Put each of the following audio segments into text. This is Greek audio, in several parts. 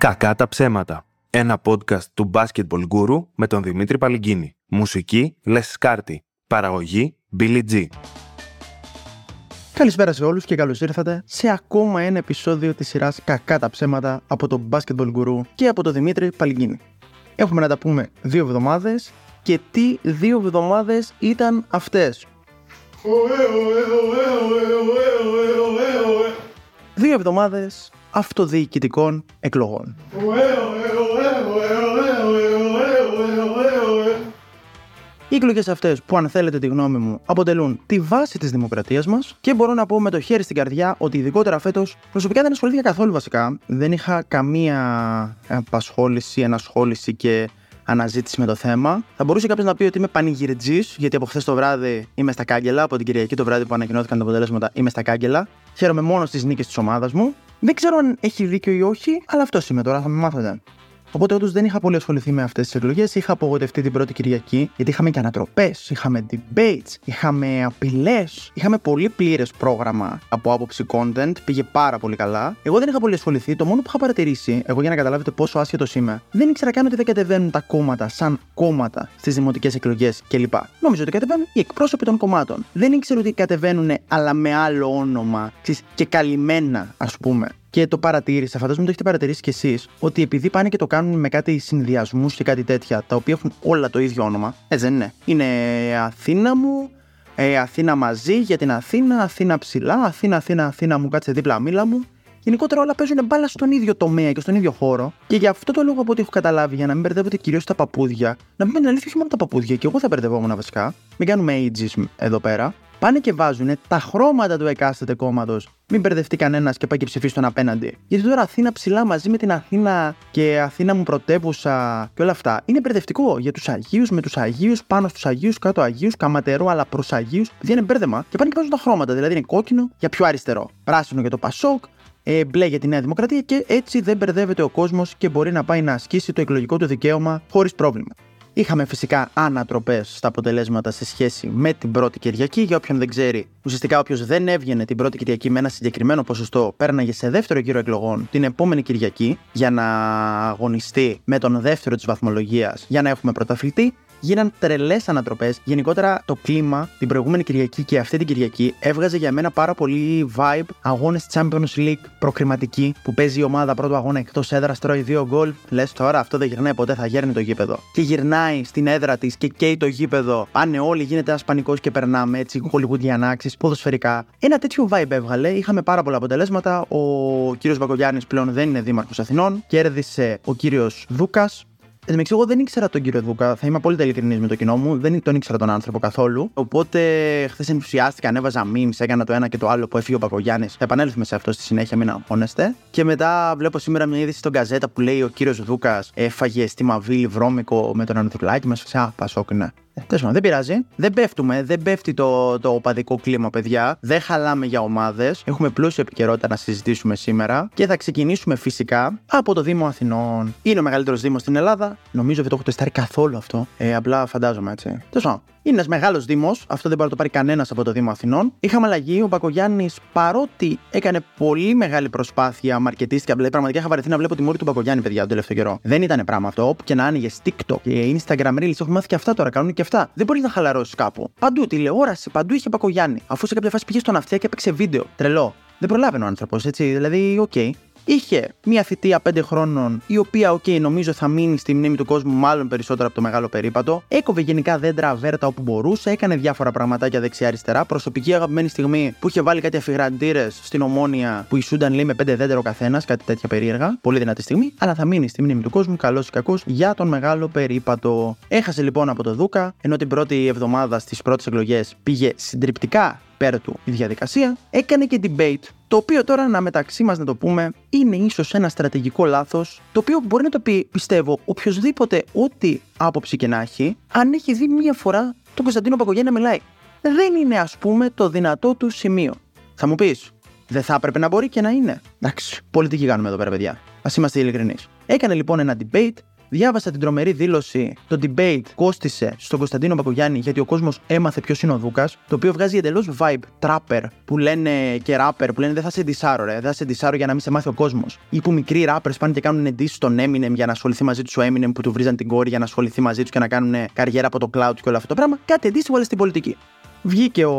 Κακά τα ψέματα. Ένα podcast του Basketball Guru με τον Δημήτρη Παλυγκίνη. Μουσική Les Σκάρτη. Παραγωγή Billy G. Καλησπέρα σε όλους και καλώς ήρθατε σε ακόμα ένα επεισόδιο της σειράς Κακά τα ψέματα από τον Basketball Guru και από τον Δημήτρη Παλυγκίνη. Έχουμε να τα πούμε δύο εβδομάδες και τι δύο εβδομάδες ήταν αυτές. Δύο εβδομάδες αυτοδιοικητικών εκλογών. Οι εκλογές αυτές, που αν θέλετε τη γνώμη μου, αποτελούν τη βάση της δημοκρατίας μας και μπορώ να πω με το χέρι στην καρδιά ότι ειδικότερα φέτος προσωπικά δεν ασχολήθηκα καθόλου βασικά. Δεν είχα καμία απασχόληση, ενασχόληση και αναζήτηση με το θέμα. Θα μπορούσε κάποιος να πει ότι είμαι πανηγυριτζής, γιατί από χθες το βράδυ είμαι στα κάγκελα. Από την Κυριακή το βράδυ που ανακοινώθηκαν τα αποτελέσματα είμαι στα κάγκελα. Χαίρομαι μόνο στις νίκες της ομάδας μου. Δεν ξέρω αν έχει δίκιο ή όχι, αλλά αυτό είμαι τώρα, θα με μάθετε. Οπότε όντως δεν είχα πολύ ασχοληθεί με αυτές τις εκλογές. Είχα απογοητευτεί την πρώτη Κυριακή, γιατί είχαμε και ανατροπές, είχαμε debates, είχαμε απειλές. Είχαμε πολύ πλήρες πρόγραμμα από άποψη content, πήγε πάρα πολύ καλά. Εγώ δεν είχα πολύ ασχοληθεί. Το μόνο που είχα παρατηρήσει, εγώ για να καταλάβετε πόσο άσχετος είμαι, δεν ήξερα καν ότι δεν κατεβαίνουν τα κόμματα σαν κόμματα στις δημοτικές εκλογές κλπ. Νόμιζα ότι κατεβαίνουν οι εκπρόσωποι των κομμάτων. Δεν ήξερα ότι κατεβαίνουν αλλά με άλλο όνομα και καλυμμένα, ας πούμε. Και το παρατήρησα, φαντάζομαι το έχετε παρατηρήσει κι εσείς, ότι επειδή πάνε και το κάνουν με κάτι συνδυασμούς και κάτι τέτοια, τα οποία έχουν όλα το ίδιο όνομα, έτσι δεν είναι. Είναι Αθήνα μου, ε, Αθήνα μαζί για την Αθήνα, Αθήνα ψηλά, Αθήνα, Αθήνα, Αθήνα μου κάτσε δίπλα μίλα μου. Γενικότερα όλα παίζουν μπάλα στον ίδιο τομέα και στον ίδιο χώρο. Και για αυτό το λόγο από ό,τι έχω καταλάβει, για να μην μπερδεύονται κυρίως τα παπούδια, να πούμε την αλήθεια, όχι μόνο τα παπούδια, και εγώ θα μπερδευόμουν βασικά. Μην κάνουμε ageism εδώ πέρα πάνε και βάζουν τα χρώματα του εκάστοτε κόμματος. Μην μπερδευτεί κανένας και πάει και ψηφίσει τον απέναντι. Γιατί τώρα Αθήνα ψηλά μαζί με την Αθήνα και Αθήνα μου πρωτεύουσα και όλα αυτά είναι μπερδευτικό για τους Αγίους με τους Αγίους, πάνω στους Αγίους, κάτω Αγίους, καματερό αλλά προς Αγίους. Δεν είναι μπέρδεμα και πάνε και βάζουν τα χρώματα. Δηλαδή είναι κόκκινο για πιο αριστερό, πράσινο για το Πασόκ, ε, μπλε για τη Νέα Δημοκρατία και έτσι δεν μπερδεύεται ο κόσμος και μπορεί να πάει να ασκήσει το εκλογικό του δικαίωμα χωρίς πρόβλημα. Είχαμε φυσικά ανατροπές στα αποτελέσματα σε σχέση με την πρώτη Κυριακή. Για όποιον δεν ξέρει, ουσιαστικά όποιος δεν έβγαινε την πρώτη Κυριακή με ένα συγκεκριμένο ποσοστό, πέρναγε σε δεύτερο γύρο εκλογών την επόμενη Κυριακή για να αγωνιστεί με τον δεύτερο της βαθμολογίας για να έχουμε πρωταθλητή γίναν τρελές ανατροπές. Γενικότερα το κλίμα την προηγούμενη Κυριακή και αυτή την Κυριακή έβγαζε για μένα πάρα πολύ vibe αγώνες Champions League προκριματική που παίζει η ομάδα πρώτο αγώνα εκτός έδρας, τρώει δύο γκολ. Λες τώρα αυτό δεν γυρνάει ποτέ, θα γέρνει το γήπεδο. Και γυρνάει στην έδρα της και καίει το γήπεδο. Πάνε όλοι, γίνεται ένας πανικός και περνάμε έτσι, για ανάξει, ποδοσφαιρικά. Ένα τέτοιο vibe έβγαλε. Είχαμε πάρα πολλά αποτελέσματα. Ο κύριος Μπακογιάννη πλέον δεν είναι δήμαρχος Αθηνών. Κέρδισε ο κύριος Δούκας Εν τω εγώ δεν ήξερα τον κύριο Δούκα, θα είμαι απόλυτα ειλικρινής με το κοινό μου, δεν τον ήξερα τον άνθρωπο καθόλου. Οπότε χθες ενθουσιάστηκα, ανέβαζα memes, έκανα το ένα και το άλλο που έφυγε ο Πακογιάννη. Θα επανέλθουμε σε αυτό στη συνέχεια, μην αγχώνεστε. Και μετά βλέπω σήμερα μια είδηση στον Καζέτα που λέει ο κύριος Δούκας έφαγε στη Μαβίλη βρώμικο με τον Ανδρουλάκη μας. Α, πασόκνα. Ε, Τέλο δεν πειράζει. Δεν πέφτουμε, δεν πέφτει το, το οπαδικό κλίμα, παιδιά. Δεν χαλάμε για ομάδες. Έχουμε πλούσια επικαιρότητα να συζητήσουμε σήμερα και θα ξεκινήσουμε φυσικά από το Δήμο Αθηνών. Είναι ο μεγαλύτερος Δήμος στην Ελλάδα. Νομίζω δεν το έχω τεστάρει καθόλου αυτό. Ε, απλά φαντάζομαι έτσι. Τέλος είναι ένας μεγάλος Δήμος, αυτό δεν μπορεί να το πάρει κανένας από το Δήμο Αθηνών. Είχαμε αλλαγή. Ο Μπακογιάννης, παρότι έκανε πολύ μεγάλη προσπάθεια μαρκετίστικα, δηλαδή πραγματικά είχα βαρεθεί να βλέπω τη μούρη του Μπακογιάννη, παιδιά, τον τελευταίο καιρό. Δεν ήταν πράγμα αυτό. Όπου και να άνοιγες TikTok και Instagram Reels, έχουμε μάθει και αυτά τώρα, κάνουν και αυτά. Δεν μπορεί να χαλαρώσεις κάπου. Παντού τηλεόραση, παντού είχε Μπακογιάννη. Αφού σε κάποια φάση πήγε στον Αυτιά και έπαιξε βίντεο. Τρελό. Δεν προλάβαινε ο άνθρωπος, έτσι. Δηλαδή, OK. Okay είχε μια θητεία 5 χρόνων, η οποία, OK, okay, νομίζω θα μείνει στη μνήμη του κόσμου μάλλον περισσότερο από το μεγάλο περίπατο. Έκοβε γενικά δέντρα αβέρτα όπου μπορούσε, έκανε διάφορα πραγματάκια δεξιά-αριστερά. Προσωπική αγαπημένη στιγμή που είχε βάλει κάτι αφυγραντήρες στην Ομόνοια που ισούνταν λέει με 5 δέντρα ο καθένας, κάτι τέτοια περίεργα. Πολύ δυνατή στιγμή, αλλά θα μείνει στη μνήμη του κόσμου, καλός ή κακός, για τον μεγάλο περίπατο. Έχασε λοιπόν από το Δούκα, ενώ την πρώτη εβδομάδα στις πρώτες εκλογές πήγε συντριπτικά πέρα του η διαδικασία, έκανε και debate το οποίο τώρα να μεταξύ μας να το πούμε είναι ίσως ένα στρατηγικό λάθος, το οποίο μπορεί να το πει, πιστεύω, οποιοδήποτε, ό,τι άποψη και να έχει, αν έχει δει μία φορά τον Κωνσταντίνο Παγκογέννη να μιλάει. Δεν είναι, ας πούμε, το δυνατό του σημείο. Θα μου πεις, δεν θα έπρεπε να μπορεί και να είναι. Εντάξει, πολιτική κάνουμε εδώ πέρα, παιδιά. Α είμαστε ειλικρινείς. Έκανε λοιπόν ένα debate Διάβασα την τρομερή δήλωση. Το debate κόστησε στον Κωνσταντίνο Πακογιάννη γιατί ο κόσμος έμαθε ποιος είναι ο Δούκας. Το οποίο βγάζει εντελώς vibe trapper που λένε και rapper που λένε δεν θα σε δισάρω, ρε. Δεν θα σε δισάρω για να μην σε μάθει ο κόσμος. Ή που μικροί rappers πάνε και κάνουν diss στον Eminem για να ασχοληθεί μαζί τους ο Eminem που του βρίζαν την κόρη για να ασχοληθεί μαζί τους και να κάνουν καριέρα από το cloud και όλο αυτό το πράγμα. Κάτι αντίστοιχο στην πολιτική. Βγήκε ο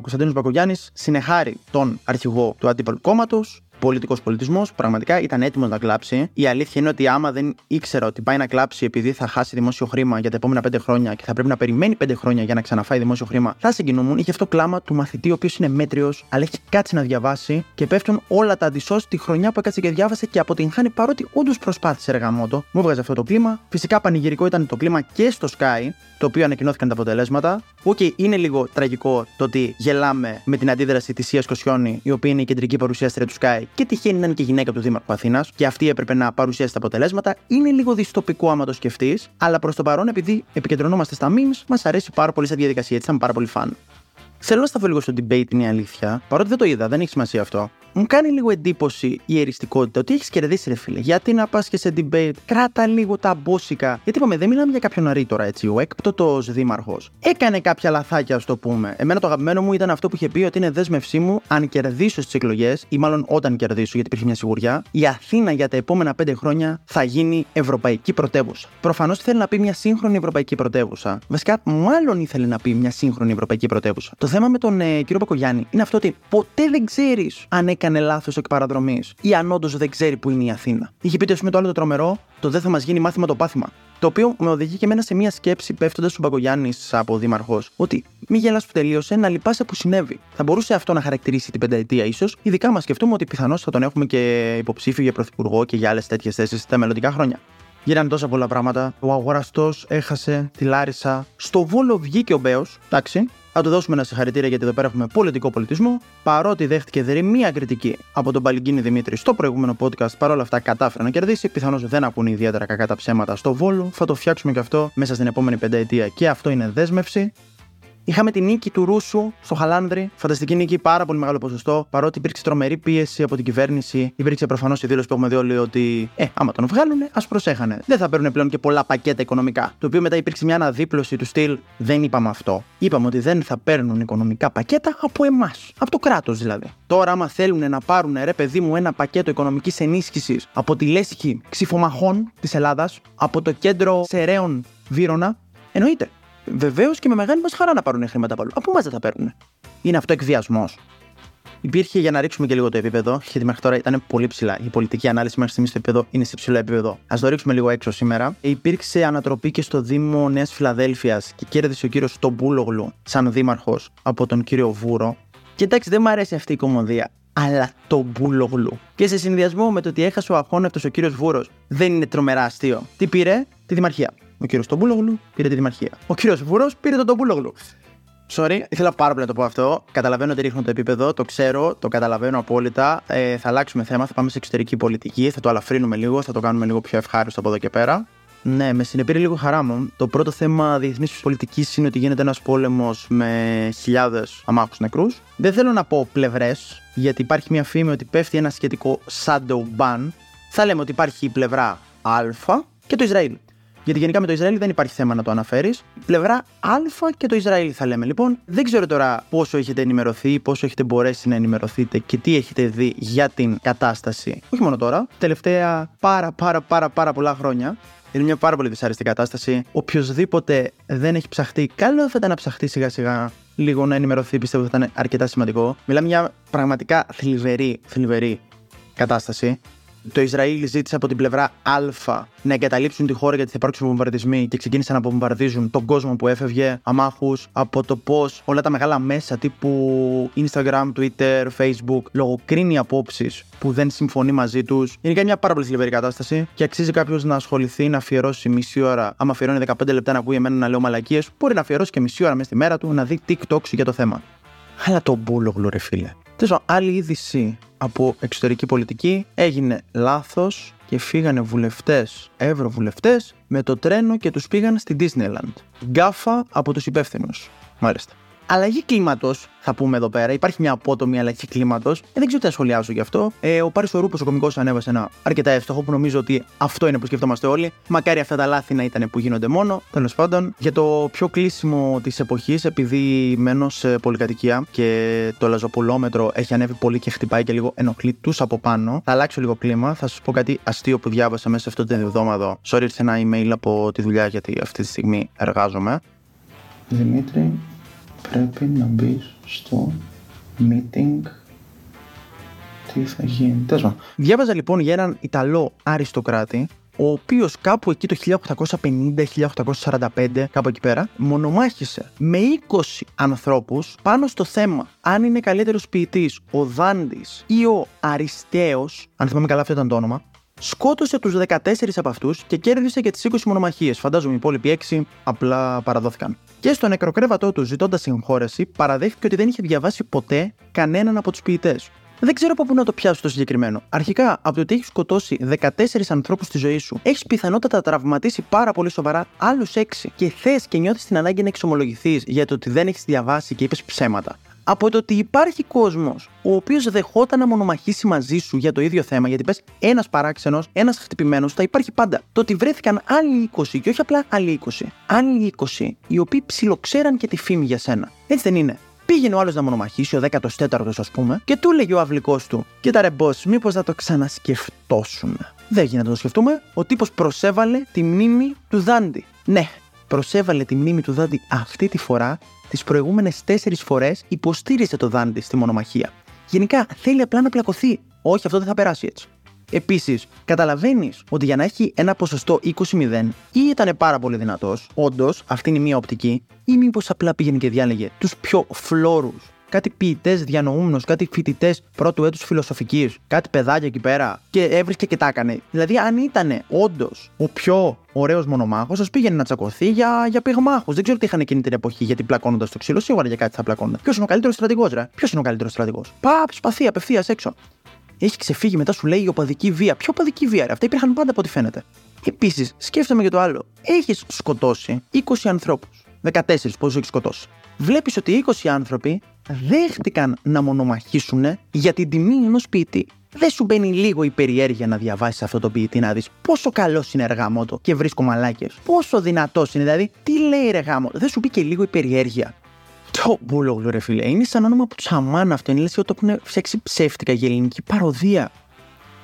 Κωνσταντίνος Μπακογιάννης, συνεχάρει τον αρχηγό του αντίπαλου κόμματος, πολιτικός πολιτισμός. Πραγματικά ήταν έτοιμος να κλάψει. Η αλήθεια είναι ότι άμα δεν ήξερα ότι πάει να κλάψει επειδή θα χάσει δημόσιο χρήμα για τα επόμενα πέντε χρόνια και θα πρέπει να περιμένει πέντε χρόνια για να ξαναφάει δημόσιο χρήμα, θα συγκινούμουν. Είχε αυτό κλάμα του μαθητή, ο οποίος είναι μέτριος, αλλά έχει κάτσει να διαβάσει και πέφτουν όλα τα αντισώσει τη χρονιά που έκατσε και διάβασε και αποτυγχάνει παρότι όντως προσπάθησε εργαμότο. Μου έβγαζε αυτό το κλίμα. Φυσικά πανηγυρικό ήταν το κλίμα και στο Sky, το οποίο ανακοινώθηκαν τα αποτελέσματα. OK, okay, είναι λίγο τραγικό το ότι γελάμε με την αντίδραση της Σίας Κοσιόνη, η οποία είναι η κεντρική παρουσίαστρια του ΣΚΑΪ και τυχαίνει να είναι και γυναίκα του Δήμαρχου Αθήνας και αυτή έπρεπε να παρουσιάσει τα αποτελέσματα. Είναι λίγο δυστοπικό άμα το σκεφτείς, αλλά προς το παρόν, επειδή επικεντρωνόμαστε στα memes, μας αρέσει πάρα πολύ σαν διαδικασία, έτσι ήταν πάρα πολύ fun. Θέλω να σταθώ λίγο στο debate, είναι η αλήθεια. Παρότι δεν το είδα, δεν έχει σημασία αυτό μου κάνει λίγο εντύπωση η εριστικότητα ότι έχεις κερδίσει, ρε φίλε. Γιατί να πας και σε debate, κράτα λίγο τα μπόσικα. Γιατί είπαμε, δεν μιλάμε για κάποιον νωρί τώρα, έτσι. Ο έκπτωτος δήμαρχος έκανε κάποια λαθάκια, ας το πούμε. Εμένα το αγαπημένο μου ήταν αυτό που είχε πει ότι είναι δέσμευσή μου αν κερδίσω στις εκλογές, ή μάλλον όταν κερδίσω, γιατί υπήρχε μια σιγουριά, η Αθήνα για τα επόμενα πέντε χρόνια θα γίνει ευρωπαϊκή πρωτεύουσα. Προφανώς θέλει να πει μια σύγχρονη ευρωπαϊκή πρωτεύουσα. Βασικά, μάλλον ήθελε να πει μια σύγχρονη ευρωπαϊκή πρωτεύουσα. Το θέμα με τον ε, κύριο Πακογιάννη είναι αυτό ότι ποτέ δεν ξέρεις αν έκανε λάθος εκ παραδρομής ή αν όντως δεν ξέρει που είναι η Αθήνα. Είχε πει το το άλλο το τρομερό, το δεν θα μας γίνει μάθημα το πάθημα. Το οποίο με οδηγεί και εμένα σε μια σκέψη πέφτοντας στον Παγκογιάννης από δήμαρχος, ότι μη γελάς που τελείωσε, να λυπάσαι που συνέβη. Θα μπορούσε αυτό να χαρακτηρίσει την πενταετία ίσως, ειδικά μας σκεφτούμε ότι πιθανώς θα τον έχουμε και υποψήφιο για πρωθυπουργό και για άλλες τέτοιες θέσεις τα μελλοντικά χρόνια. Γίνανε τόσα πολλά πράγματα. Ο αγοραστός έχασε τη Λάρισα. Στο βόλο βγήκε ο Μπέος, εντάξει, θα του δώσουμε ένα συγχαρητήρια γιατί εδώ πέρα έχουμε πολιτικό πολιτισμό. Παρότι δέχτηκε δερή μία κριτική από τον Παλιγκίνη Δημήτρη στο προηγούμενο podcast, παρόλα αυτά κατάφερε να κερδίσει. Πιθανώς δεν ακούνε ιδιαίτερα κακά τα ψέματα στο Βόλο. Θα το φτιάξουμε και αυτό μέσα στην επόμενη πενταετία και αυτό είναι δέσμευση. Είχαμε τη νίκη του Ρούσου στο Χαλάνδρη. Φανταστική νίκη, πάρα πολύ μεγάλο ποσοστό. Παρότι υπήρξε τρομερή πίεση από την κυβέρνηση, υπήρξε προφανώς η δήλωση που έχουμε δει όλοι ότι, ε, άμα τον βγάλουν, ας προσέχανε. Δεν θα παίρνουν πλέον και πολλά πακέτα οικονομικά. Το οποίο μετά υπήρξε μια αναδίπλωση του στυλ, δεν είπαμε αυτό. Είπαμε ότι δεν θα παίρνουν οικονομικά πακέτα από εμάς. Από το κράτος δηλαδή. Τώρα, άμα θέλουν να πάρουν, ρε παιδί μου, ένα πακέτο οικονομικής ενίσχυσης από τη λέσχη ξυφομαχών της Ελλάδας, από το κέντρο Σεραίων Βύρονα, εννοείται. Βεβαίως και με μεγάλη μας χαρά να πάρουν χρήματα από Από εμά δεν θα παίρνουν. Είναι αυτό εκβιασμός. Υπήρχε για να ρίξουμε και λίγο το επίπεδο, γιατί μέχρι τώρα ήταν πολύ ψηλά. Η πολιτική ανάλυση μέχρι στιγμής στο επίπεδο είναι σε ψηλό επίπεδο. Α το ρίξουμε λίγο έξω σήμερα. Υπήρξε ανατροπή και στο Δήμο Νέας Φιλαδέλφιας και κέρδισε ο κύριος Στομπούλογλου σαν δήμαρχος από τον κύριο Βούρο. Και εντάξει, δεν μου αρέσει αυτή η κομμωδία. Αλλά το Μπούλογλου. Και σε συνδυασμό με το ότι έχασε ο αχώνευτος ο κύριος Βούρος, δεν είναι τρομερά αστείο. Τι πήρε, τη δημαρχία. Ο κύριος Τομπούλογλου πήρε τη δημαρχία. Ο κύριος Βούρο πήρε τον Τομπούλογλου. Sorry, ήθελα πάρα πολύ να το πω αυτό. Καταλαβαίνω ότι ρίχνω το επίπεδο, το ξέρω, το καταλαβαίνω απόλυτα. Ε, θα αλλάξουμε θέμα, θα πάμε σε εξωτερική πολιτική, θα το αλαφρύνουμε λίγο, θα το κάνουμε λίγο πιο ευχάριστο από εδώ και πέρα. Ναι, με συνεπήρε λίγο χαρά μου. Το πρώτο θέμα διεθνής πολιτικής είναι ότι γίνεται ένας πόλεμος με χιλιάδες αμάχους νεκρούς. Δεν θέλω να πω πλευρές, γιατί υπάρχει μια φήμη ότι πέφτει ένα σχετικό shadow ban. Θα λέμε ότι υπάρχει η πλευρά Α και το Ισραήλ. Γιατί γενικά με το Ισραήλ δεν υπάρχει θέμα να το αναφέρεις. Πλευρά Α και το Ισραήλ θα λέμε. Λοιπόν, δεν ξέρω τώρα πόσο έχετε ενημερωθεί, πόσο έχετε μπορέσει να ενημερωθείτε και τι έχετε δει για την κατάσταση. Όχι μόνο τώρα, τελευταία πάρα πάρα πάρα πάρα πολλά χρόνια. Είναι μια πάρα πολύ δυσάρεστη κατάσταση. Οποιοδήποτε δεν έχει ψαχτεί, καλό θα ήταν να ψαχτεί σιγά σιγά λίγο να ενημερωθεί. Πιστεύω ότι θα ήταν αρκετά σημαντικό. Μιλάμε μια πραγματικά θλιβερή, θλιβερή κατάσταση το Ισραήλ ζήτησε από την πλευρά Α να εγκαταλείψουν τη χώρα γιατί θα υπάρξουν βομβαρδισμοί και ξεκίνησαν να βομβαρδίζουν τον κόσμο που έφευγε, αμάχους, από το πώς όλα τα μεγάλα μέσα τύπου Instagram, Twitter, Facebook λογοκρίνει απόψεις που δεν συμφωνεί μαζί τους. Είναι μια πάρα πολύ θλιβερή κατάσταση και αξίζει κάποιος να ασχοληθεί, να αφιερώσει μισή ώρα. Άμα αφιερώνει 15 λεπτά να ακούει εμένα να λέω μαλακίες, μπορεί να αφιερώσει και μισή ώρα μέσα στη μέρα του να δει TikTok για το θέμα. Αλλά το μπούλογλου, ρε φίλε. Τέλος άλλη είδηση από εξωτερική πολιτική έγινε λάθος και φύγανε βουλευτές, ευρωβουλευτές με το τρένο και τους πήγαν στη Disneyland. Γκάφα από τους υπεύθυνους. Μάλιστα. Αλλαγή κλίματος, θα πούμε εδώ πέρα. Υπάρχει μια απότομη αλλαγή κλίματος. Ε, δεν ξέρω τι θα σχολιάσω γι' αυτό. Ε, ο Πάρης Ορούπο, ο κομικός, ανέβασε ένα αρκετά εύστοχο που νομίζω ότι αυτό είναι που σκεφτόμαστε όλοι. Μακάρι αυτά τα λάθη να ήταν που γίνονται μόνο. Τέλος πάντων, για το πιο κλείσιμο της εποχής, επειδή μένω σε πολυκατοικία και το λαζοπουλόμετρο έχει ανέβει πολύ και χτυπάει και λίγο ενοχλεί του από πάνω, θα αλλάξω λίγο κλίμα. Θα σας πω κάτι αστείο που διάβασα μέσα σε αυτό το εβδομάδο. Sorry, ήρθε ένα email από τη δουλειά γιατί αυτή τη στιγμή εργάζομαι. Δημήτρη, πρέπει να μπει στο meeting. Τι θα γίνει. Τέλος Διάβαζα λοιπόν για έναν Ιταλό αριστοκράτη, ο οποίος κάπου εκεί το 1850-1845, κάπου εκεί πέρα, μονομάχησε με 20 ανθρώπους πάνω στο θέμα αν είναι καλύτερος ποιητής ο Δάντης ή ο Αριστέος, αν θυμάμαι καλά αυτό ήταν το όνομα, σκότωσε τους 14 από αυτούς και κέρδισε και τις 20 μονομαχίες. Φαντάζομαι οι υπόλοιποι 6 απλά παραδόθηκαν. Και στο νεκροκρέβατό του, ζητώντας συγχώρεση, παραδέχθηκε ότι δεν είχε διαβάσει ποτέ κανέναν από τους ποιητές. Δεν ξέρω από πού να το πιάσω το συγκεκριμένο. Αρχικά, από το ότι έχεις σκοτώσει 14 ανθρώπους στη ζωή σου, έχεις πιθανότατα να τραυματίσει πάρα πολύ σοβαρά άλλους 6 και θες και νιώθεις την ανάγκη να εξομολογηθείς για το ότι δεν έχεις διαβάσει και είπες ψέματα από το ότι υπάρχει κόσμος ο οποίος δεχόταν να μονομαχήσει μαζί σου για το ίδιο θέμα, γιατί πες ένας παράξενος, ένας χτυπημένος, θα υπάρχει πάντα. Το ότι βρέθηκαν άλλοι 20 και όχι απλά άλλοι 20, άλλοι 20 οι οποίοι ψιλοξέραν και τη φήμη για σένα. Έτσι δεν είναι. Πήγαινε ο άλλος να μονομαχήσει, ο 14ο ας πούμε, και του έλεγε ο αυλικός του: Κοίτα ρε boss, μήπως να το ξανασκεφτώσουμε. Δεν γίνεται να το σκεφτούμε. Ο τύπος προσέβαλε τη μνήμη του Δάντη. Ναι, προσέβαλε τη μνήμη του Δάντη αυτή τη φορά τις προηγούμενες τέσσερις φορές υποστήριζε το Δάντη στη μονομαχία. Γενικά θέλει απλά να πλακωθεί. Όχι, αυτό δεν θα περάσει έτσι. Επίσης, καταλαβαίνεις ότι για να έχει ένα ποσοστό 20-0 ή ήταν πάρα πολύ δυνατός, όντως αυτή είναι η μία οπτική, ή μήπως απλά πήγαινε και διάλεγε τους πιο φλόρους κάτι ποιητές διανοούμενου, κάτι φοιτητές πρώτου έτους φιλοσοφικής, κάτι παιδάκια εκεί πέρα και έβρισκε και τα έκανε. Δηλαδή, αν ήταν όντως ο πιο ωραίος μονομάχος, ας πήγαινε να τσακωθεί για, για πυγμάχους. Δεν ξέρω τι είχαν εκείνη την εποχή γιατί πλακώνοντας το ξύλο, σίγουρα για κάτι θα πλακώνονταν. Ποιος είναι ο καλύτερος στρατηγός, ρε; Ποιος είναι ο καλύτερος στρατηγός; Παπ, σπαθί, απευθείας έξω. Έχει ξεφύγει μετά, σου λέει η οπαδική βία. Ποιο οπαδική βία, ρε; Αυτά υπήρχαν πάντα από ό,τι φαίνεται. Επίσης, σκέφτομαι και το άλλο. Έχεις σκοτώσει 20 ανθρώπους. 14 πόσου έχεις σκοτώσει. Βλέπεις ότι 20 άνθρωποι δέχτηκαν να μονομαχήσουν για την τιμή ενός ποιητή. Δεν σου μπαίνει λίγο η περιέργεια να διαβάσεις αυτό το ποιητή, να δεις πόσο καλός είναι εργάμοτο και βρίσκω μαλάκες. Πόσο δυνατός είναι, δηλαδή, τι λέει εργάμοτο. Δεν σου πει και λίγο η περιέργεια. Το μπούλογλου, ρε φίλε. Είναι σαν όνομα που τσαμάν αυτό. Είναι λε ότι το έχουν φτιάξει ψεύτικα για ελληνική παροδία.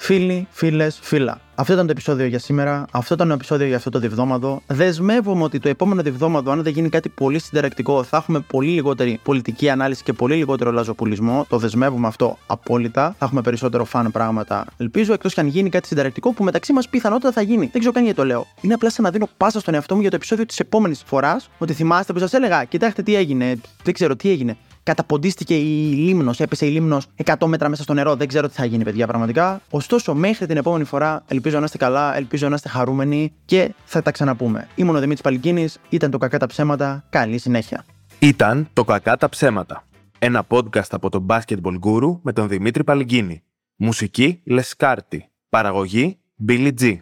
Φίλοι, φίλες, φίλα. Αυτό ήταν το επεισόδιο για σήμερα. Αυτό ήταν το επεισόδιο για αυτό το διβδόματο. Δεσμεύομαι ότι το επόμενο διβδόματο, αν δεν γίνει κάτι πολύ συνταρακτικό, θα έχουμε πολύ λιγότερη πολιτική ανάλυση και πολύ λιγότερο λαζοπουλισμό. Το δεσμεύουμε αυτό απόλυτα. Θα έχουμε περισσότερο φαν πράγματα. Ελπίζω εκτός και αν γίνει κάτι συνταρακτικό που μεταξύ μας πιθανότατα θα γίνει. Δεν ξέρω καν γιατί το λέω. Είναι απλά σαν να δίνω πάσα στον εαυτό μου για το επεισόδιο της επόμενης φοράς. Ότι θυμάστε που σας έλεγα, κοιτάξτε τι έγινε. Δεν ξέρω τι έγινε καταποντίστηκε η λίμνος, έπεσε η λίμνος 100 μέτρα μέσα στο νερό. Δεν ξέρω τι θα γίνει, παιδιά, πραγματικά. Ωστόσο, μέχρι την επόμενη φορά, ελπίζω να είστε καλά, ελπίζω να είστε χαρούμενοι και θα τα ξαναπούμε. Ήμουν ο Δημήτρης Παλικίνης, ήταν το κακά τα ψέματα. Καλή συνέχεια. Ήταν το κακά τα ψέματα. Ένα podcast από τον Basketball Guru με τον Δημήτρη Παλικίνη. Μουσική Λεσκάρτη. Παραγωγή Billy G.